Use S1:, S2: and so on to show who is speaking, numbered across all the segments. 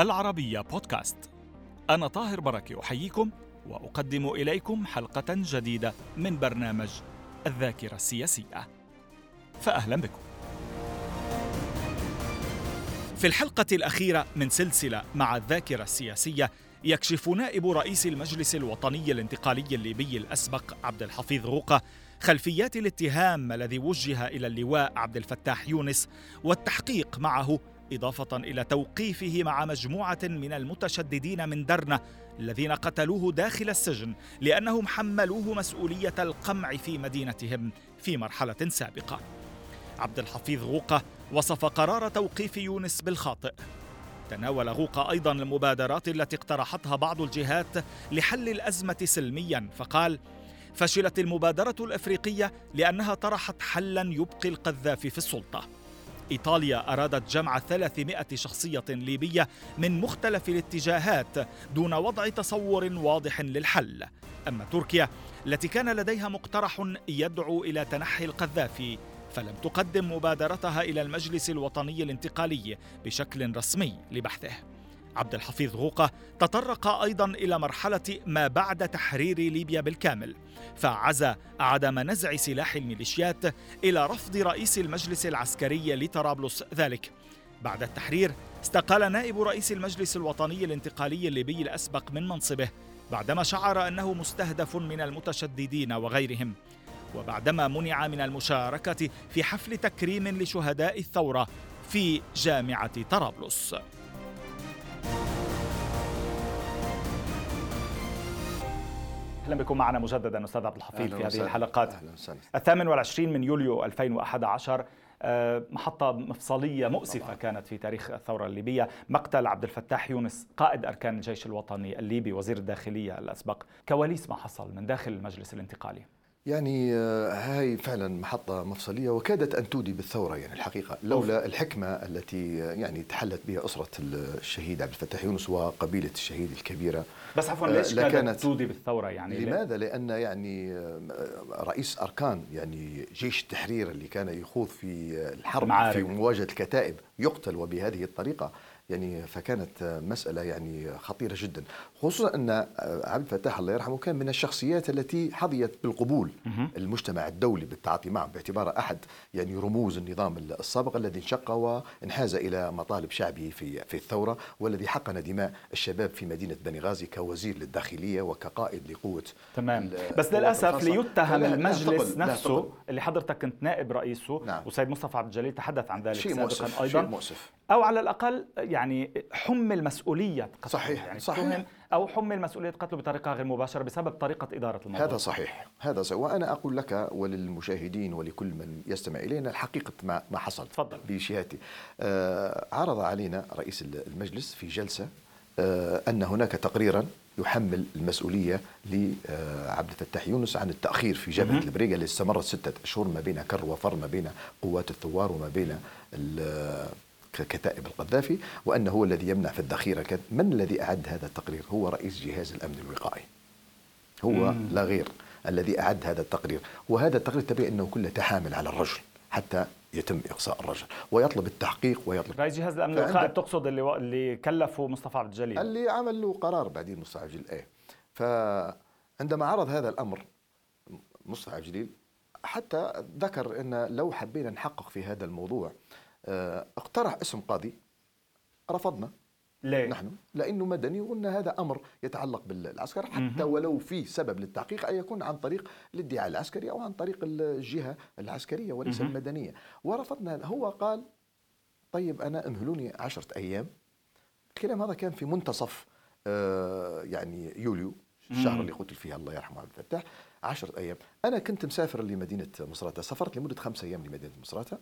S1: العربية بودكاست. أنا طاهر بركة أحييكم وأقدم إليكم حلقة جديدة من برنامج الذاكرة السياسية. فأهلا بكم. في الحلقة الأخيرة من سلسلة مع الذاكرة السياسية يكشف نائب رئيس المجلس الوطني الانتقالي الليبي الأسبق عبد الحفيظ غوقة خلفيات الاتهام الذي وجه إلى اللواء عبد الفتاح يونس والتحقيق معه إضافة إلى توقيفه مع مجموعة من المتشددين من درنة الذين قتلوه داخل السجن لأنهم حملوه مسؤولية القمع في مدينتهم في مرحلة سابقة. عبد الحفيظ غوقة وصف قرار توقيف يونس بالخاطئ. تناول غوقة أيضا المبادرات التي اقترحتها بعض الجهات لحل الأزمة سلميا فقال فشلت المبادرة الأفريقية لأنها طرحت حلا يبقي القذافي في السلطة. إيطاليا أرادت جمع 300 شخصية ليبية من مختلف الاتجاهات دون وضع تصور واضح للحل. أما تركيا التي كان لديها مقترح يدعو إلى تنحي القذافي فلم تقدم مبادرتها إلى المجلس الوطني الانتقالي بشكل رسمي لبحثه. عبد الحفيظ غوقة تطرق أيضا إلى مرحلة ما بعد تحرير ليبيا بالكامل فعزى عدم نزع سلاح الميليشيات إلى رفض رئيس المجلس العسكري لطرابلس ذلك. بعد التحرير استقال نائب رئيس المجلس الوطني الانتقالي الليبي الأسبق من منصبه بعدما شعر أنه مستهدف من المتشددين وغيرهم. وبعدما منع من المشاركة في حفل تكريم لشهداء الثورة في جامعة طرابلس. أهلا بكم معنا مجددا أستاذ عبد الحفيظ في هذه الحلقات. أهلا وسهلا. الثامن والعشرين من يوليو 2011 آه، محطة مفصلية مؤسفة طبعا. كانت في تاريخ الثورة الليبية. مقتل عبد الفتاح يونس قائد أركان الجيش الوطني الليبي وزير الداخلية الأسبق. كواليس ما حصل من داخل المجلس الانتقالي.
S2: يعني آه، هاي فعلا محطة مفصلية وكادت أن تودي بالثورة يعني الحقيقة لولا الحكمة التي آه، يعني تحلت بها أسرة الشهيد عبد الفتاح يونس وقبيلة الشهيد الكبيرة.
S1: بس عفوا آه، ليش كانت تودي بالثورة
S2: يعني؟ لماذا؟ لأن يعني رئيس أركان يعني جيش التحرير اللي كان يخوض في الحرب معارك. في مواجهة الكتائب يقتل وبهذه الطريقة. يعني فكانت مسألة يعني خطيرة جدا. خصوصا أن عبد الفتاح الله يرحمه كان من الشخصيات التي حظيت بالقبول المجتمع الدولي بالتعاطي معه باعتباره أحد يعني رموز النظام السابق الذي انشق وانحاز إلى مطالب شعبه في في الثورة والذي حقن دماء الشباب في مدينة بني غازي كوزير للداخلية وكقائد لقوة
S1: تمام. بس للأسف ليتهم المجلس لا نفسه لا اللي حضرتك كنت نائب رئيسه نعم. وسيد مصطفى عبد الجليل تحدث عن ذلك
S2: شيء
S1: سابقا
S2: مؤسف. أيضا. شيء مؤسف.
S1: أو على الأقل يعني حمل مسؤولية
S2: قتله صحيح
S1: يعني
S2: صحيح.
S1: أو حمل مسؤولية قتله بطريقة غير مباشرة بسبب طريقة إدارة الموضوع.
S2: هذا صحيح هذا صحيح. وأنا أقول لك وللمشاهدين ولكل من يستمع إلينا الحقيقة ما, ما حصل
S1: تفضل.
S2: بشهادتي. آه عرض علينا رئيس المجلس في جلسة آه أن هناك تقريرا يحمل المسؤولية لعبد الفتاح يونس عن التأخير في جبهة البريغا اللي استمرت ستة أشهر ما بين كر وفر ما بين قوات الثوار وما بين كتائب القذافي وأنه هو الذي يمنع في الذخيرة من الذي أعد هذا التقرير؟ هو رئيس جهاز الأمن الوقائي. هو مم. لا غير الذي أعد هذا التقرير. وهذا التقرير تبين أنه كله تحامل على الرجل حتى يتم إقصاء الرجل ويطلب التحقيق ويطلب
S1: رئيس جهاز الأمن الوقائي تقصد اللي و... اللي كلفه مصطفى عبد الجليل.
S2: اللي عمل له قرار بعدين مصطفى عبد الجليل. إيه. فعندما عرض هذا الأمر مصطفى عبد الجليل حتى ذكر إن لو حبينا نحقق في هذا الموضوع اقترح اسم قاضي. رفضنا.
S1: ليه؟
S2: نحن. لأنه مدني وقلنا هذا أمر يتعلق بالعسكر حتى ولو في سبب للتحقيق أن يكون عن طريق الادعاء العسكري أو عن طريق الجهة العسكرية وليس المدنية. ورفضنا. هو قال طيب أنا امهلوني عشرة أيام. الكلام هذا كان في منتصف آه، يعني يوليو الشهر اللي قتل فيها الله يرحمه عبد الفتاح عشرة أيام. أنا كنت مسافر لمدينة مصراتة. سافرت لمدة خمسة أيام لمدينة مصراتة.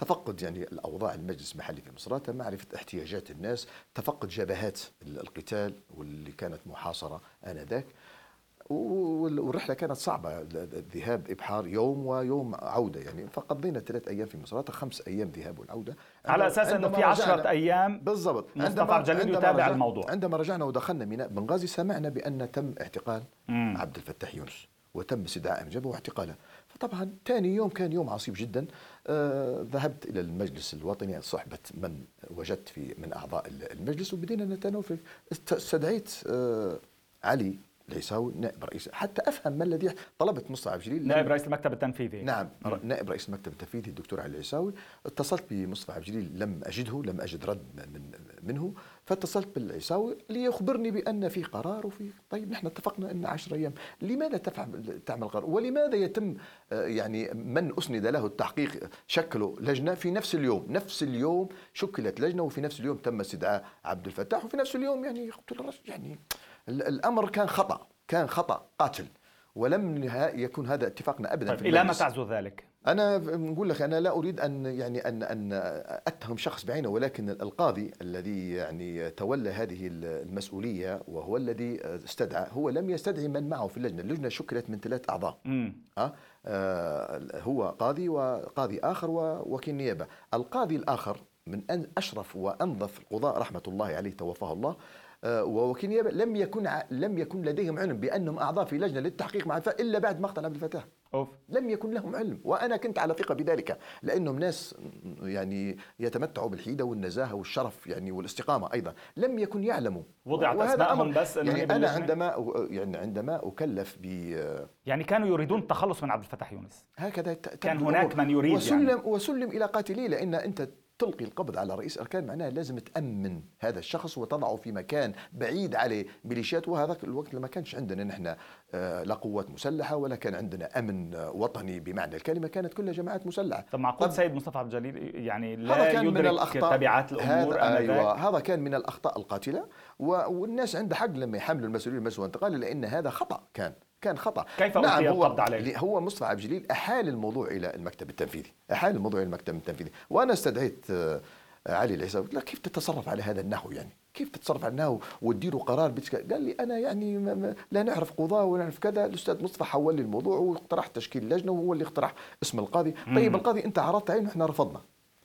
S2: تفقد يعني الأوضاع المجلس المحلي في مصراتة معرفة احتياجات الناس تفقد جبهات القتال واللي كانت محاصرة آنذاك. والرحلة كانت صعبة الذهاب إبحار يوم ويوم عودة يعني. فقضينا ثلاث أيام في مصراتة خمس أيام ذهاب والعودة.
S1: على أساس أنه في 10 أيام
S2: بالضبط.
S1: مصطفى عبد الجليل يتابع الموضوع.
S2: عندما رجعنا ودخلنا ميناء بنغازي سمعنا بأن تم اعتقال مم. عبد الفتاح يونس وتم استدعاء من جبهة واعتقاله فطبعا ثاني يوم كان يوم عصيب جدا. ذهبت إلى المجلس الوطني صحبة من وجدت في من أعضاء المجلس وبدينا نتناول استدعيت آه، علي العيساوي نائب رئيس حتى أفهم ما الذي طلبت مصطفى عبد
S1: نائب رئيس المكتب التنفيذي.
S2: نعم م. نائب رئيس المكتب التنفيذي الدكتور علي العيساوي. اتصلت بمصطفى عبد لم أجده لم أجد رد من منه. فاتصلت بالعيساوي ليخبرني بأن في قرار وفي طيب نحن اتفقنا إن 10 أيام. لماذا تفعل تعمل قرار؟ ولماذا يتم آه، يعني من أسند له التحقيق شكلوا لجنة في نفس اليوم؟ نفس اليوم شكلت لجنة وفي نفس اليوم تم استدعاء عبد الفتاح وفي نفس اليوم يعني يعني الأمر كان خطأ كان خطأ قاتل. ولم يكن هذا اتفاقنا ابدا
S1: طيب في إلى ما تعزو ذلك؟
S2: أنا نقول لك أنا لا أريد أن يعني أن أن أتهم شخص بعينه ولكن القاضي الذي يعني تولى هذه المسؤولية وهو الذي استدعى هو لم يستدعي من معه في اللجنة، اللجنة شكلت من ثلاث أعضاء. أه؟ آه هو قاضي وقاضي آخر ووكيل نيابة، القاضي الآخر من أن أشرف وأنظف القضاء رحمة الله عليه توفاه الله آه، ووكيل نيابة لم يكن لم يكن لديهم علم بأنهم أعضاء في لجنة للتحقيق مع إلا بعد مقتل عبد الفتاح أوف. لم يكن لهم علم وأنا كنت على ثقة بذلك لأنهم ناس يعني يتمتعوا بالحيدة والنزاهة والشرف يعني والاستقامة أيضا. لم يكن يعلموا.
S1: وضعت اسمائهم بس
S2: يعني أنا عندما يعني عندما أكلف ب
S1: يعني كانوا يريدون التخلص من عبد الفتاح يونس.
S2: هكذا
S1: كان هناك من يريد
S2: وسلم يعني. وسلم إلى قاتليه لأن أنت تلقي القبض على رئيس أركان معناها لازم تأمن هذا الشخص وتضعه في مكان بعيد عليه. ميليشيات وهذاك الوقت ما كانش عندنا نحن آه، لا قوات مسلحة ولا كان عندنا أمن وطني بمعنى الكلمة كانت كلها جماعات مسلحة.
S1: طب معقول سيد مصطفى عبد الجليل يعني لا هذا كان يدرك من الأخطاء. تبعات الأمور
S2: هذا, أيوة. هذا كان من الأخطاء القاتلة والناس عندها حق لما يحملوا المسؤولية المسؤول الانتقال لأن هذا خطأ كان. كان خطأ.
S1: كيف نعم هو القبض عليه؟
S2: هو مصطفى عبد الجليل أحال الموضوع إلى المكتب التنفيذي أحال الموضوع إلى المكتب التنفيذي. وأنا استدعيت آه، علي العيساوي قلت له كيف تتصرف على هذا النحو يعني؟ كيف تتصرف على النحو وتديروا قرار قال لي أنا يعني لا نعرف قضاة ولا نعرف كذا. الأستاذ مصطفى حول لي الموضوع واقترح تشكيل لجنة وهو اللي اقترح اسم القاضي. طيب القاضي أنت عرضت عليه إحنا رفضنا.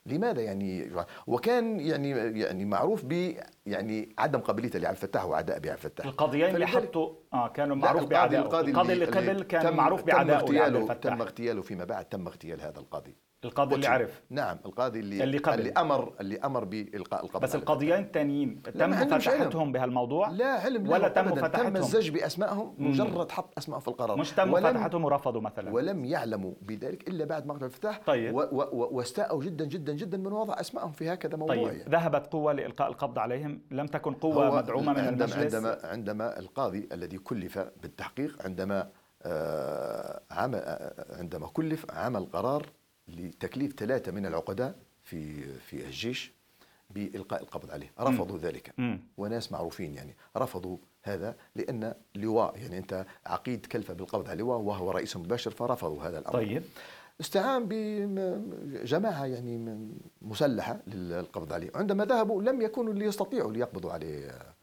S2: لماذا يعني وكان يعني يعني معروف ب يعني عدم قابليته لعبد الفتاح وعداء بعبد الفتاح.
S1: القاضيين اللي حطوا آه كانوا معروف بعدائه القاضي, القاضي اللي قبل كان معروف بعدائه
S2: تم اغتياله فيما بعد تم اغتيال هذا القاضي.
S1: القاضي اللي عرف.
S2: نعم القاضي اللي اللي, قبل. اللي أمر اللي أمر بإلقاء القبض
S1: بس القضيين الثانيين تم مفتاحتهم بهالموضوع؟
S2: لا علم
S1: ولا تم مفتاحتهم
S2: تم الزج بأسمائهم مجرد حط اسمائهم في القرار.
S1: مش تم مفتاحتهم ورفضوا مثلا.
S2: ولم يعلموا بذلك إلا بعد مقتل الفتاح. طيب. واستاءوا جدا جدا جدا من وضع أسمائهم في هكذا موضوع
S1: طيب. يعني. ذهبت قوة لإلقاء القبض عليهم؟ لم تكن قوة مدعومة من
S2: عندما
S1: المجلس؟
S2: عندما عندما القاضي الذي كلف بالتحقيق عندما آه عمل آه، عندما كلف عمل قرار لتكليف ثلاثة من العقداء في في الجيش بإلقاء القبض عليه. رفضوا ذلك. وناس معروفين يعني. رفضوا هذا لأن لواء يعني أنت عقيد كلفة بالقبض على لواء وهو رئيس مباشر فرفضوا هذا الأمر.
S1: طيب.
S2: استعان بجماعة يعني مسلحة للقبض عليه. عندما ذهبوا لم يكونوا ليستطيعوا ليقبضوا عليه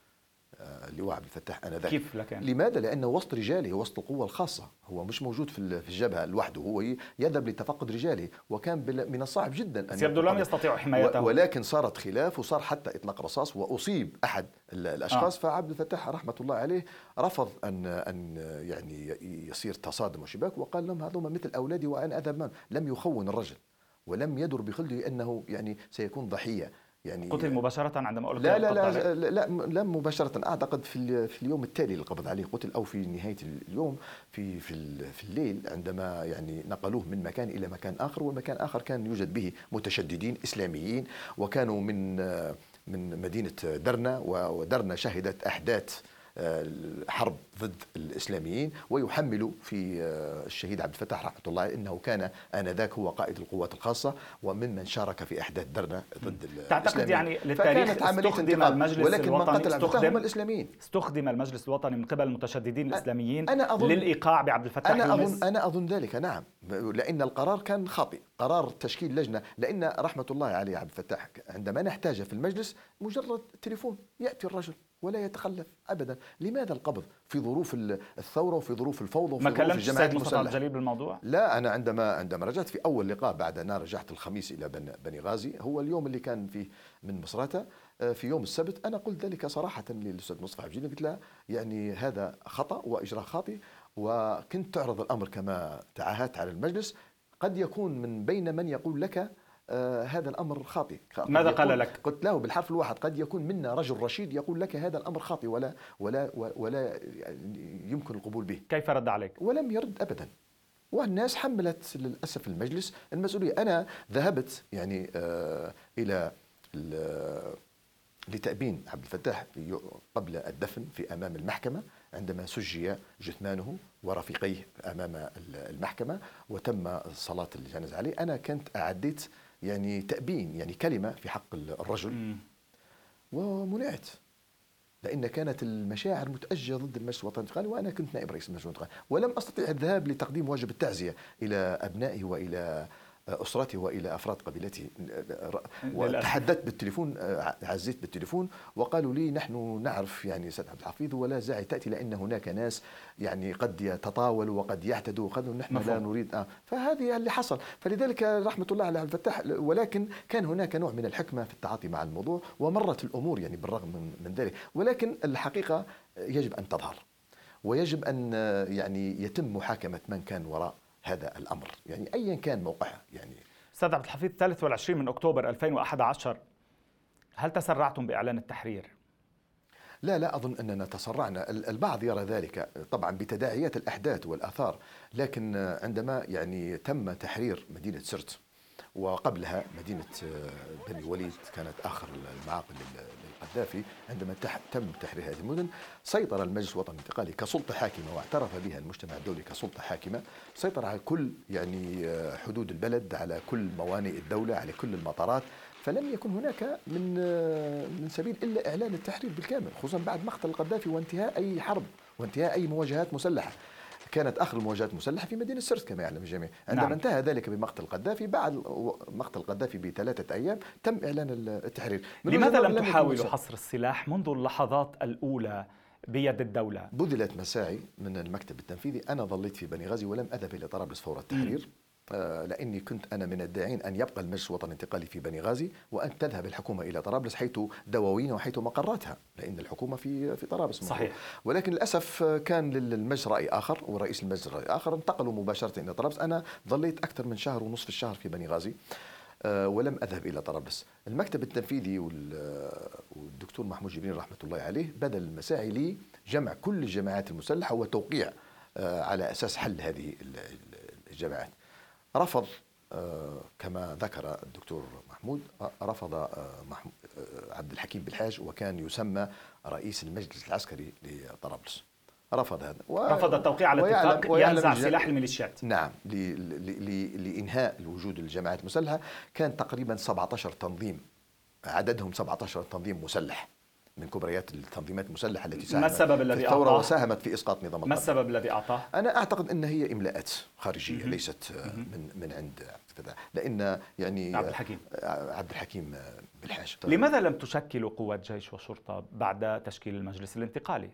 S2: اللواء عبد الفتاح آنذاك
S1: كيف لكن؟
S2: لماذا؟ لأنه وسط رجاله وسط القوة الخاصة هو مش موجود في الجبهة لوحده هو يذهب لتفقد رجاله وكان من الصعب جدا
S1: أن يبدو لم يستطيعوا حمايته
S2: ولكن صارت خلاف وصار حتى إطلاق رصاص وأصيب أحد الأشخاص آه. فعبد الفتاح رحمة الله عليه رفض ان أن يعني يصير تصادم وشباك وقال لهم هذوما مثل أولادي وأنا أذهب لم يخون الرجل ولم يدر بخلده إنه يعني سيكون ضحية يعني
S1: قتل مباشرة عندما ألقي
S2: لا لا لا, لا لا لا مباشرة. أعتقد في في اليوم التالي للقبض عليه قتل أو في نهاية اليوم في في في الليل عندما يعني نقلوه من مكان إلى مكان آخر ومكان آخر كان يوجد به متشددين إسلاميين وكانوا من من مدينة درنا ودرنا شهدت أحداث حرب ضد الإسلاميين ويحمل في آه، الشهيد عبد الفتاح رحمة الله إنه كان آنذاك هو قائد القوات الخاصة وممن شارك في احداث درنا ضد
S1: تعتقد يعني للتاريخ استخدم المجلس
S2: ولكن الوطني من قتل استخدم هم الإسلاميين.
S1: استخدم المجلس الوطني من قبل المتشددين الإسلاميين أنا أظن للإيقاع بعبد الفتاح
S2: أنا اظن أنا أظن ذلك نعم. لأن القرار كان خاطئ قرار تشكيل لجنة لأن رحمة الله عليه عبد الفتاح عندما نحتاجه في المجلس مجرد تليفون يأتي الرجل. ولا يتخلف ابدا. لماذا القبض؟ في ظروف الثورة وفي ظروف الفوضى وفي
S1: ما
S2: ظروف
S1: الجماعات المسلحة. الجليل بالموضوع؟
S2: لا أنا عندما عندما رجعت في أول لقاء بعد أن رجعت الخميس إلى بني غازي هو اليوم اللي كان فيه من مصراتة آه، في يوم السبت أنا قلت ذلك صراحة للأستاذ مصطفى عبد قلت له يعني هذا خطأ وإجراء خاطئ وكنت تعرض الأمر كما تعهدت على المجلس. قد يكون من بين من يقول لك آه هذا الأمر خاطئ.
S1: ماذا قال لك؟
S2: قلت له بالحرف الواحد قد يكون منا رجل رشيد يقول لك هذا الأمر خاطئ ولا ولا ولا يمكن القبول به.
S1: كيف رد عليك؟
S2: ولم يرد ابدا. والناس حملت للأسف المجلس المسؤولية. أنا ذهبت يعني آه إلى لتأبين عبد الفتاح قبل الدفن في أمام المحكمة عندما سجي جثمانه ورفيقيه أمام المحكمة وتم صلاة الجنازة عليه. أنا كنت أعديت يعني تأبين يعني كلمة في حق الرجل. ومنعت. لأن كانت المشاعر متأججة ضد المجلس الوطني الانتقالي وأنا كنت نائب رئيس المجلس الوطني ولم أستطع الذهاب لتقديم واجب التعزية إلى أبنائه وإلى أسرته وإلى أفراد قبيلته وتحدثت بالتليفون عزيت بالتليفون وقالوا لي نحن نعرف يعني سيد عبد الحفيظ ولا داعي تأتي لأن هناك ناس يعني قد يتطاولوا وقد يعتدوا وقد نحن مفهوم. لا نريد. آه فهذه اللي حصل. فلذلك رحمة الله على عبد الفتاح ولكن كان هناك نوع من الحكمة في التعاطي مع الموضوع ومرت الأمور يعني بالرغم من, من ذلك. ولكن الحقيقة يجب أن تظهر ويجب أن يعني يتم محاكمة من كان وراء هذا الأمر. يعني ايا كان موقعها. يعني
S1: أستاذ عبد الحفيظ 23 من أكتوبر 2011 هل تسرعتم بإعلان التحرير؟
S2: لا لا أظن أننا تسرعنا، البعض يرى ذلك طبعا بتداعيات الأحداث والآثار، لكن عندما يعني تم تحرير مدينة سرت وقبلها مدينة بني وليد كانت آخر المعاقل القذافي عندما تم تحرير هذه المدن سيطر المجلس الوطني الانتقالي كسلطة حاكمة واعترف بها المجتمع الدولي كسلطة حاكمة. سيطر على كل يعني آه، حدود البلد على كل موانئ الدولة على كل المطارات. فلم يكن هناك من آه، من سبيل إلا إعلان التحرير بالكامل خصوصا بعد مقتل القذافي وانتهاء أي حرب وانتهاء أي مواجهات مسلحة. كانت آخر المواجهات المسلحه في مدينة سرت كما يعلم الجميع. عندما نعم. انتهى ذلك بمقتل القذافي بعد مقتل القذافي بثلاثة أيام تم إعلان التحرير.
S1: لماذا لم تحاولوا حصر السلاح منذ اللحظات الأولى بيد الدولة؟
S2: بذلت مساعي من المكتب التنفيذي. أنا ظليت في بني غازي ولم أذهب إلى طرابلس فور التحرير آه، لأني كنت أنا من الداعين أن يبقى المجلس الوطني الانتقالي في بني غازي وأن تذهب الحكومة إلى طرابلس حيث دواوينها وحيث مقراتها لأن الحكومة في في طرابلس
S1: صحيح.
S2: ولكن للأسف كان للمجلس رأي آخر ورئيس المجلس رأي آخر انتقلوا مباشرة إلى طرابلس. أنا ظليت أكثر من شهر ونصف الشهر في بني غازي آه، ولم أذهب إلى طرابلس. المكتب التنفيذي والدكتور محمود جبرين رحمة الله عليه بذل المساعي لجمع كل الجماعات المسلحة وتوقيع آه، على أساس حل هذه الجماعات. رفض آه، كما ذكر الدكتور محمود آه، رفض آه، عبد الحكيم بالحاج وكان يسمى رئيس المجلس العسكري لطرابلس. رفض هذا.
S1: و... رفض التوقيع على اتفاق ينزع سلاح الميليشيات
S2: نعم ل... ل... لإنهاء الوجود الجماعات المسلحة. كان تقريبا 17 تنظيم عددهم 17 تنظيم مسلح. من كبريات التنظيمات المسلحة التي
S1: ساهمت ما السبب الذي
S2: أعطاه؟ وساهمت في إسقاط نظام
S1: ما السبب الذي أعطاه؟
S2: أنا أعتقد إن هي إملاءات خارجية ليست من من عند لأن يعني
S1: عبد الحكيم.
S2: عبد الحكيم بالحاج.
S1: لماذا لم تشكلوا قوات جيش وشرطة بعد تشكيل المجلس الانتقالي؟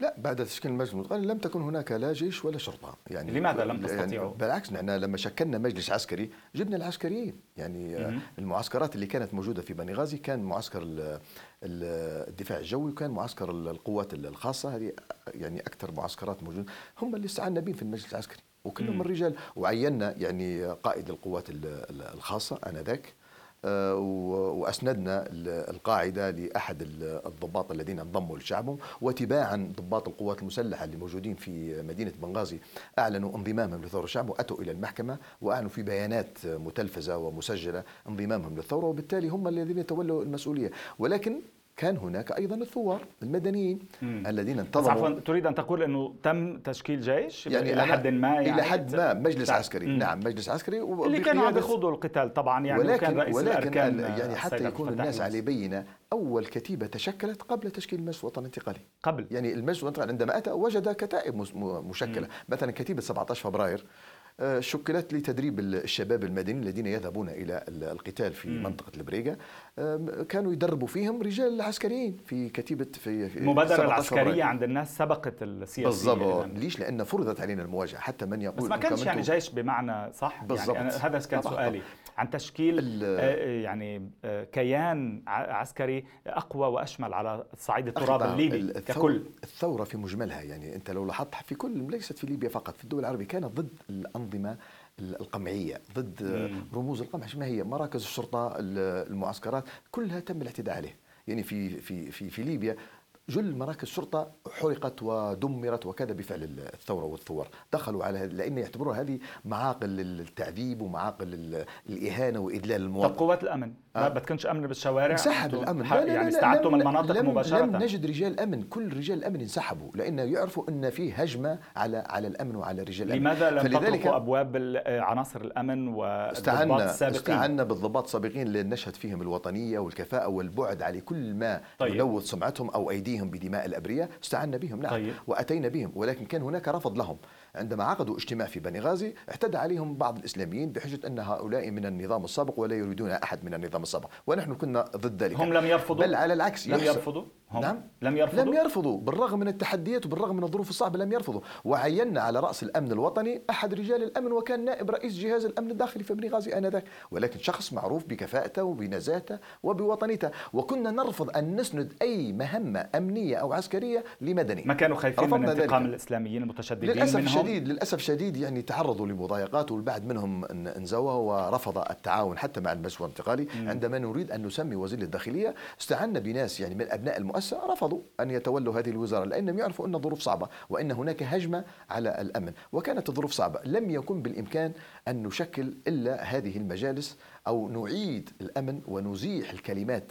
S2: لا بعد تشكيل المجلس الانتقالي لم تكن هناك لا جيش ولا شرطة.
S1: يعني لماذا لم تستطيعوا؟ يعني
S2: بالعكس نحن لما شكلنا مجلس عسكري جبنا العسكريين. يعني مم. المعسكرات اللي كانت موجودة في بني غازي كان معسكر الدفاع الجوي وكان معسكر القوات الخاصة. هذه يعني أكثر معسكرات موجودة. هم اللي استعنا بهم في المجلس العسكري وكلهم الرجال. وعينا يعني قائد القوات الخاصة آنذاك. وأسندنا القاعدة لأحد الضباط الذين انضموا لشعبهم وتباعا ضباط القوات المسلحة اللي موجودين في مدينة بنغازي أعلنوا انضمامهم لثوره الشعب وأتوا إلى المحكمة وأعلنوا في بيانات متلفزة ومسجلة انضمامهم للثورة وبالتالي هم الذين تولوا المسؤولية. ولكن كان هناك أيضا الثوار المدنيين مم. الذين انتظروا
S1: عفوا تريد أن تقول إنه تم تشكيل جيش؟ يعني إلى حد ما يعني
S2: إلى حد ما مجلس عسكري. مم. نعم مجلس عسكري.
S1: اللي كانوا عم يخوضوا القتال طبعا يعني
S2: ولكن كان رئيس ولكن الأركان يعني حتى يكون الناس على بينة أول كتيبة تشكلت قبل تشكيل المجلس الوطني الانتقالي
S1: قبل.
S2: يعني المجلس الوطني عندما أتى وجد كتائب مشكلة. مم. مثلا كتيبة 17 فبراير شكلت لتدريب الشباب المدنيين الذين يذهبون إلى القتال في. منطقة البريغا كانوا يدربوا فيهم رجال عسكريين في كتيبة في,
S1: المبادره العسكرية عند الناس سبقت السياسية
S2: بالضبط. يعني ليش؟ لأن فرضت علينا المواجهة. حتى من يقول
S1: بس ما كانش يعني جيش بمعنى صح. بالضبط. يعني هذا كان سؤالي. عن تشكيل آه، يعني آه، كيان عسكري أقوى وأشمل على صعيد التراب الليبي ككل.
S2: الثورة في مجملها يعني أنت لو لاحظت في كل ليست في ليبيا فقط في الدول العربية كانت ضد الأنظمة القمعية ضد رموز القمع. ما هي؟ مراكز الشرطة المعسكرات كلها تم الاعتداء عليه. يعني في في في في ليبيا جل مراكز الشرطة حرقت ودمرت وكذا بفعل الثورة والثور. دخلوا على هذه لأن يعتبروها هذه معاقل التعذيب ومعاقل الإهانة وإذلال المواطن.
S1: طب قوات الأمن؟ ما آه. بتكونش أمن بالشوارع؟
S2: انسحب الأمن.
S1: لا لا يعني استعدتم المناطق
S2: لم
S1: مباشرة.
S2: لم نجد رجال أمن. كل رجال الأمن انسحبوا لأن يعرفوا أن في هجمة على على الأمن وعلى رجال
S1: الأمن. لماذا لم تطلقوا أبواب عناصر الأمن والضباط السابقين
S2: استعنا بالضباط السابقين لنشهد فيهم الوطنية والكفاءة والبعد على كل ما طيب. يلوث سمعتهم أو أيديهم. عليهم بدماء الأبرياء استعنا بهم نعم طيب. وأتينا بهم ولكن كان هناك رفض لهم. عندما عقدوا اجتماع في بني غازي اعتدى عليهم بعض الإسلاميين بحجة أن هؤلاء من النظام السابق ولا يريدون أحد من النظام السابق ونحن كنا ضد ذلك.
S1: هم لم يرفضوا؟
S2: بل على العكس
S1: لم يرفضوا؟ هم نعم. لم يرفضوا؟
S2: لم يرفضوا. بالرغم من التحديات وبالرغم من الظروف الصعبة لم يرفضوا. وعينا على رأس الأمن الوطني أحد رجال الأمن وكان نائب رئيس جهاز الأمن الداخلي في بني غازي آنذاك ولكن شخص معروف بكفاءته وبنزاهته وبوطنيته. وكنا نرفض أن نسند أي مهمة أمنية أو عسكرية لمدني.
S1: ما كانوا خايفين من انتقام ذلك. الإسلاميين المتشددين
S2: للأسف
S1: منهم؟
S2: شديد للأسف شديد يعني تعرضوا لمضايقات والبعض منهم انزوى ورفض التعاون حتى مع المجلس الانتقالي. عندما نريد أن نسمي وزير الداخلية استعنا بناس يعني من أبناء المؤسسة رفضوا أن يتولوا هذه الوزارة لأنهم يعرفوا أن الظروف صعبة وأن هناك هجمة على الأمن. وكانت الظروف صعبة لم يكن بالإمكان أن نشكل إلا هذه المجالس أو نعيد الأمن ونزيح الكلمات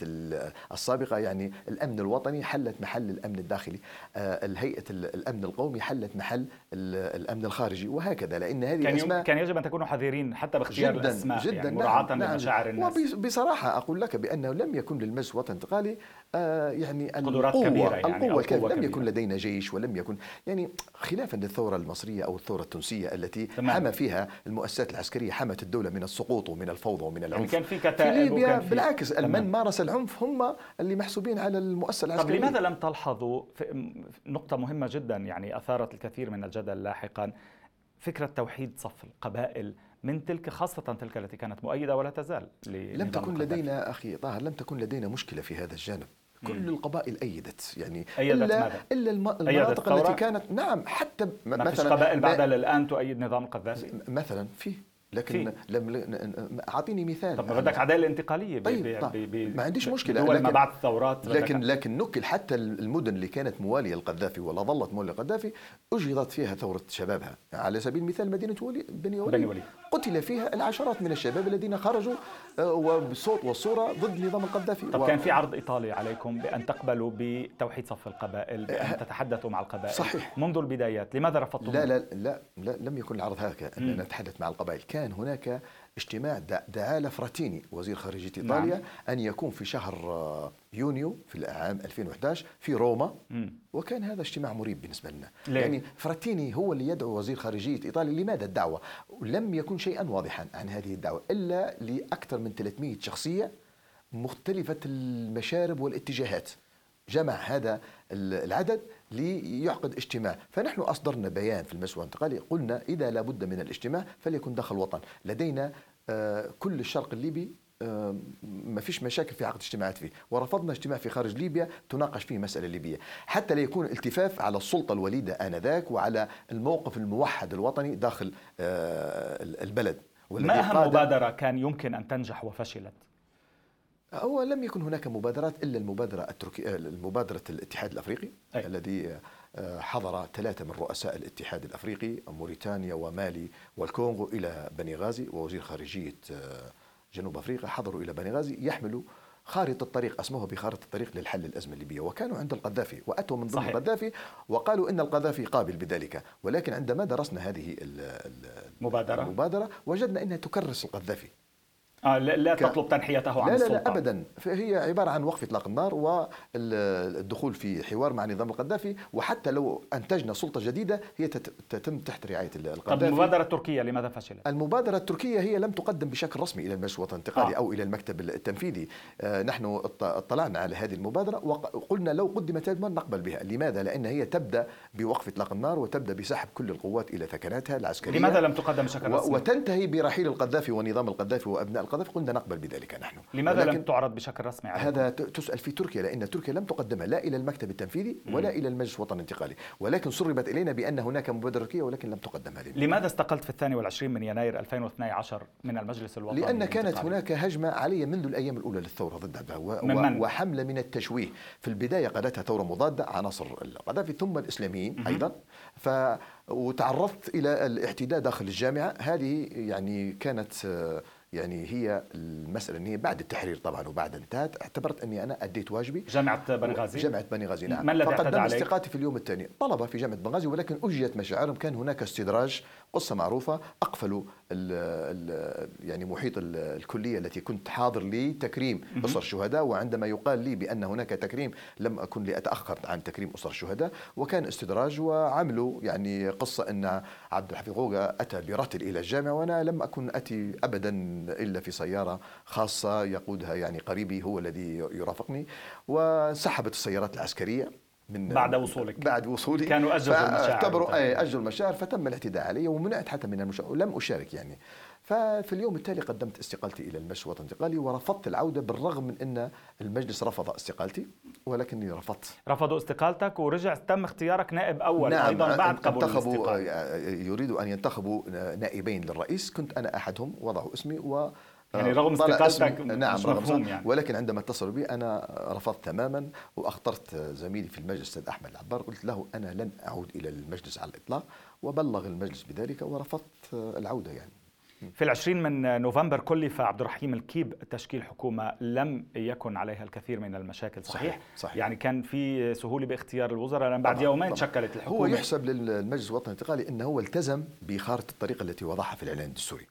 S2: السابقة يعني الأمن الوطني حلت محل الأمن الداخلي. آه، الهيئة الأمن القومي حلت محل الأمن الخارجي وهكذا. لأن هذه
S1: كان الأسماء كان يجب أن تكونوا حذرين حتى باختيار جداً الأسماء جدا يعني مراعاة نعم. لمشاعر نعم
S2: الناس وبصراحة أقول لك بأنه لم يكن للمجلس الوطني الانتقالي يعني
S1: قدرات القوة كبيرة
S2: يعني القوة كبيرة لم يكن لدينا جيش ولم يكن يعني خلافا للثورة المصرية أو الثورة التونسية التي تمام. حمى فيها المؤسسات العسكرية حمت الدولة من السقوط ومن الفوضى ومن العنف. يعني
S1: كان في
S2: في ليبيا بالعكس من مارس العنف هم اللي محسوبين على المؤسسة العسكرية.
S1: طب لماذا لم تلحظوا نقطة مهمة جدا يعني أثارت الكثير من الجدل لاحقا فكرة توحيد صف القبائل من تلك خاصة تلك التي كانت مؤيدة ولا تزال
S2: لم تكن لدينا أخي طاهر لم تكن لدينا مشكلة في هذا الجانب. كل القبائل أيدت يعني
S1: أيدت
S2: إلا,
S1: ماذا؟
S2: إلا المناطق التي كانت نعم حتى
S1: مثلا قبائل بعد الآن تؤيد نظام القذافي؟
S2: مثلا في لكن لم أعطيني مثال.
S1: طب بدك عدالة انتقالية
S2: طيب, طيب. ما عنديش مشكلة
S1: دول ما بعد الثورات
S2: لكن لكن نكل حتى المدن اللي كانت موالية للقذافي ولا ظلت موالية للقذافي اجهضت فيها ثورة شبابها. على سبيل المثال مدينة ولي بني ولي, بني ولي. قتل فيها العشرات من الشباب الذين خرجوا آه، وبالصوت والصورة ضد نظام القذافي.
S1: طب و... كان في عرض إيطالي عليكم بأن تقبلوا بتوحيد صف القبائل بأن أه تتحدثوا مع القبائل؟
S2: صحيح.
S1: منذ البدايات لماذا رفضتم؟
S2: لا لا لا, لا لم يكن العرض هكذا ان نتحدث مع القبائل. كان هناك اجتماع دعا فراتيني وزير خارجية إيطاليا نعم. أن يكون في شهر آه، يونيو في العام 2011 في روما م. وكان هذا اجتماع مريب بالنسبة لنا ليه؟ يعني فراتيني هو اللي يدعو وزير خارجية إيطاليا لماذا الدعوة لم يكن شيئا واضحا عن هذه الدعوة إلا لأكثر من 300 شخصية مختلفة المشارب والاتجاهات جمع هذا العدد ليعقد اجتماع. فنحن أصدرنا بيان في المسوى الانتقالي قلنا إذا لابد من الاجتماع فليكن داخل الوطن لدينا آه، كل الشرق الليبي آه، ما فيش مشاكل في عقد اجتماعات فيه. ورفضنا اجتماع في خارج ليبيا تناقش فيه مسألة ليبية. حتى لا يكون التفاف على السلطة الوليدة آنذاك وعلى الموقف الموحد الوطني داخل آه، البلد.
S1: ما أهم مبادرة كان يمكن أن تنجح وفشلت؟
S2: هو لم يكن هناك مبادرات إلا المبادرة التركيه المبادرة الاتحاد الأفريقي أي. الذي آه، حضر ثلاثة من رؤساء الاتحاد الأفريقي موريتانيا ومالي والكونغو إلى بني غازي ووزير خارجية آه، جنوب أفريقيا حضروا إلى بني غازي يحملوا خارطة الطريق اسموها بخارطة الطريق للحل الأزمة الليبية وكانوا عند القذافي وأتوا من ضمن القذافي وقالوا إن القذافي قابل بذلك ولكن عندما درسنا هذه المبادرة, المبادرة وجدنا أنها تكرس القذافي.
S1: آه لا ك... تطلب تنحيته عن
S2: لا
S1: السلطة
S2: لا لا أبدا فهي عبارة عن وقف إطلاق النار والدخول في حوار مع نظام القذافي وحتى لو أنتجنا سلطة جديدة هي تتم تحت رعاية القذافي
S1: طب المبادرة التركية لماذا فشلت؟
S2: المبادرة التركية هي لم تقدم بشكل رسمي إلى المجلس الوطني الانتقالي آه. أو إلى المكتب التنفيذي آه نحن اطلعنا على هذه المبادرة وقلنا لو قدمت نقبل بها لماذا؟ لأن هي تبدأ بوقف إطلاق النار وتبدأ بسحب كل القوات إلى ثكناتها العسكرية
S1: لماذا لم تقدم بشكل رسمي؟
S2: وتنتهي برحيل القذافي ونظام القذافي وأبناء القذافي قلنا نقبل بذلك نحن.
S1: لماذا لم تعرض بشكل رسمي؟
S2: هذا تسأل في تركيا لأن تركيا لم تقدمها لا إلى المكتب التنفيذي ولا إلى المجلس الوطني الانتقالي. ولكن سربت إلينا بأن هناك مبادرة تركية ولكن لم تقدمها لنا
S1: لماذا استقلت في الثاني والعشرين من يناير 2012 من المجلس الوطني
S2: لأن كانت هناك هجمة علي منذ الأيام الأولى للثورة ضد
S1: من من؟
S2: وحملة من التشويه. في البداية قادتها ثورة مضادة عناصر القذافي ثم الإسلاميين أيضا. ف وتعرضت إلى الاعتداء داخل الجامعة. هذه يعني كانت يعني هي المسألة أن هي بعد التحرير طبعا وبعد انتهت اعتبرت أني أنا أديت واجبي.
S1: جامعة بني غازي
S2: جامعة بني غازي نعم.
S1: ما الذي فقدمت
S2: استقالتي في اليوم الثاني. طلبة في جامعة بني غازي ولكن أجيت مشاعرهم كان هناك استدراج قصة معروفة أقفلوا ال ال يعني محيط الكلية التي كنت حاضر لي تكريم أسر الشهداء وعندما يقال لي بأن هناك تكريم لم أكن لأتأخر عن تكريم أسر الشهداء وكان استدراج وعملوا يعني قصة أن عبد الحفيظ غوغا أتى برتل إلى الجامعة وأنا لم أكن أتي أبدا إلا في سيارة خاصة يقودها يعني قريبي هو الذي يرافقني وسحبت السيارات العسكرية.
S1: من بعد وصولك.
S2: بعد وصولي.
S1: كانوا اجلوا المشاعر
S2: اعتبروا أي اجلوا المشاعر فتم الاعتداء علي ومنعت حتى من المشاعر ولم أشارك يعني. ففي اليوم التالي قدمت استقالتي إلى المجلس الوطني الانتقالي ورفضت العودة بالرغم من إن المجلس رفض استقالتي ولكني رفضت.
S1: رفضوا استقالتك ورجع تم اختيارك نائب أول نعم أيضا بعد قبول انتخبوا
S2: يريدوا أن ينتخبوا نائبين للرئيس. كنت أنا أحدهم وضعوا اسمي و
S1: يعني رغم استقالتك
S2: نعم رغم يعني. ولكن عندما اتصلوا بي أنا رفضت تماما وأخطرت زميلي في المجلس الاستاذ أحمد العبار. قلت له أنا لن أعود إلى المجلس على الإطلاق وبلغ المجلس بذلك ورفضت العودة يعني.
S1: في العشرين من نوفمبر كلف عبد الرحيم الكيب تشكيل حكومة لم يكن عليها الكثير من المشاكل. صحيح؟ صحيح, صحيح. يعني كان في سهولة باختيار الوزراء. لأن بعد يومين شكلت الحكومة.
S2: هو يحسب للمجلس الوطني الانتقالي أنه هو التزم بخارطة الطريق التي وضعها في الإعلان الدستوري.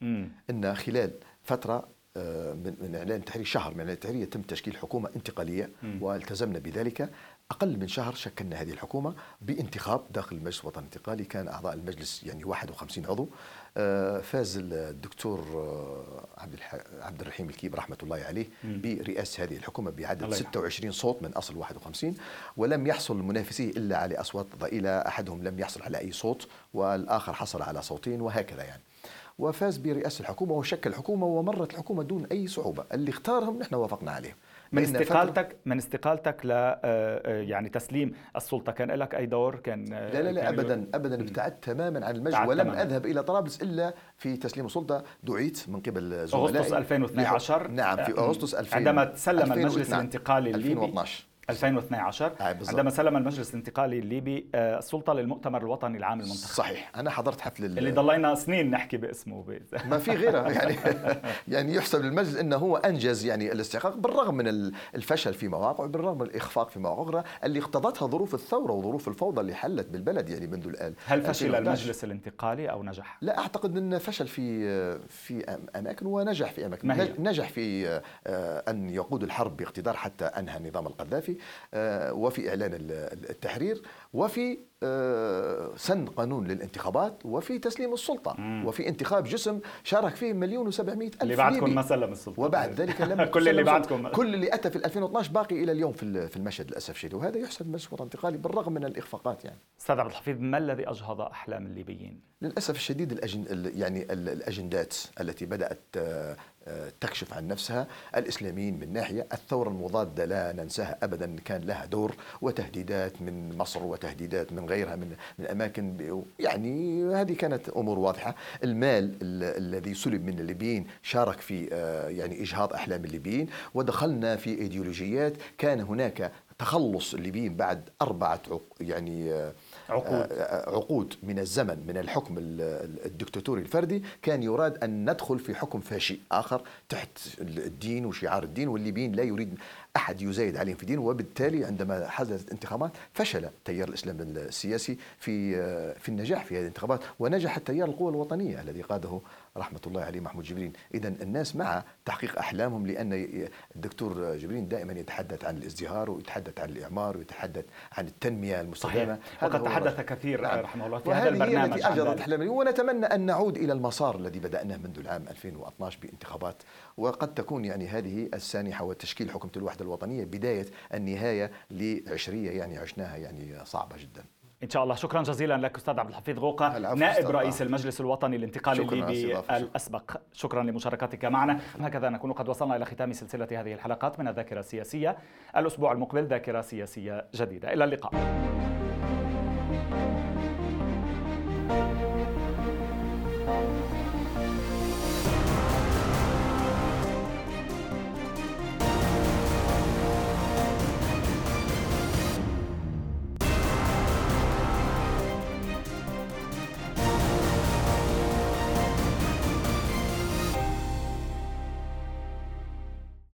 S2: أن خلال فترة آه، من إعلان التحرير شهر من إعلان التحرير يتم تشكيل حكومة انتقالية والتزمنا بذلك. أقل من شهر شكلنا هذه الحكومة بانتخاب داخل المجلس الوطني الانتقالي كان أعضاء المجلس يعني 51 عضو. آه، فاز الدكتور آه، عبد عبد الرحيم الكيب رحمة الله عليه برئاسة هذه الحكومة بعدد 26 صوت من أصل 51 ولم يحصل منافسيه إلا على أصوات ضئيلة أحدهم لم يحصل على أي صوت والآخر حصل على صوتين وهكذا يعني. وفاز برئاسة الحكومة وشكل الحكومة ومرت الحكومة دون أي صعوبة. اللي اختارهم نحن وافقنا عليهم.
S1: من استقالتك من استقالتك ل آه، آه، يعني تسليم السلطة كان لك أي دور؟ كان
S2: آه، لا لا لا ابدا ابدا ابتعدت تماما عن المجلس ولم تماماً. أذهب إلى طرابلس إلا في تسليم السلطة. دعيت من قبل
S1: زملائي. اغسطس 2012
S2: نعم في أغسطس 2000
S1: عندما تسلم المجلس الانتقالي
S2: الليبي. 2012
S1: 2012 عندما سلم المجلس الانتقالي الليبي آه، السلطة للمؤتمر الوطني العام المنتخب.
S2: صحيح. أنا حضرت حفل
S1: اللي ضلينا سنين نحكي باسمه.
S2: ما في غيره. يعني يعني يحسب للمجلس إنه هو أنجز يعني الاستحقاق بالرغم من الفشل في مواقع بالرغم من الإخفاق في مواقع أخرى اللي اقتضتها ظروف الثورة وظروف الفوضى اللي حلت بالبلد يعني منذ الان
S1: هل فشل المجلس الانتقالي أو نجح؟
S2: لا أعتقد انه فشل في في أماكن ونجح في أماكن. نجح في آه، أن يقود الحرب باقتدار حتى أنهى النظام القذافي. آه، وفي إعلان التحرير وفي آه، سن قانون للانتخابات وفي تسليم السلطة مم. وفي انتخاب جسم شارك فيه مليون وسبعمائة ألف
S1: اللي بعدكم ما سلم السلطة.
S2: وبعد ذلك لم
S1: كل اللي بعدكم.
S2: كل اللي أتى في 2012 باقي إلى اليوم في المشهد للأسف الشديد. وهذا يحسب مجلس انتقالي بالرغم من الإخفاقات يعني.
S1: أستاذ عبد الحفيظ ما الذي أجهض أحلام الليبيين؟
S2: للأسف الشديد الأجن يعني الأجندات التي بدأت آه، تكشف عن نفسها. الإسلاميين من ناحية الثورة المضادة لا ننساها أبدا كان لها دور وتهديدات من مصر وتهديدات من غيرها من, من أماكن يعني هذه كانت أمور واضحة. المال الذي سلب من الليبيين شارك في آه، يعني إجهاض أحلام الليبيين ودخلنا في إيديولوجيات. كان هناك تخلص الليبيين بعد أربعة يعني آه،
S1: عقود.
S2: آه، عقود من الزمن من الحكم الدكتاتوري الفردي كان يراد أن ندخل في حكم فاشي آخر تحت الدين وشعار الدين والليبيين لا يريد أحد يزايد عليهم في دين وبالتالي عندما حدثت انتخابات فشل تيار الإسلام السياسي في في النجاح في هذه الانتخابات ونجح التيار القوى الوطنية الذي قاده رحمة الله عليه محمود جبرين. إذا الناس مع تحقيق أحلامهم لأن الدكتور جبرين دائما يتحدث عن الازدهار ويتحدث عن الإعمار ويتحدث عن التنمية المستدامة.
S1: وقد تحدث كثير نعم. رحمه الله في هذا البرنامج
S2: التي أجرت أحلامنا ونتمنى أن نعود إلى المسار الذي بدأناه منذ العام 2012 بانتخابات. وقد تكون يعني هذه السانحة وتشكيل حكومة الوحدة الوطنية بداية النهاية لعشرية يعني عشناها يعني صعبة جدا.
S1: إن شاء الله. شكرا جزيلا لك أستاذ عبد الحفيظ غوقة نائب رئيس المجلس الوطني الانتقالي الليبي الأسبق. شكرا لمشاركتك معنا. هكذا نكون قد وصلنا إلى ختام سلسلة هذه الحلقات من الذاكرة السياسية الأسبوع المقبل. ذاكرة سياسية جديدة. إلى اللقاء.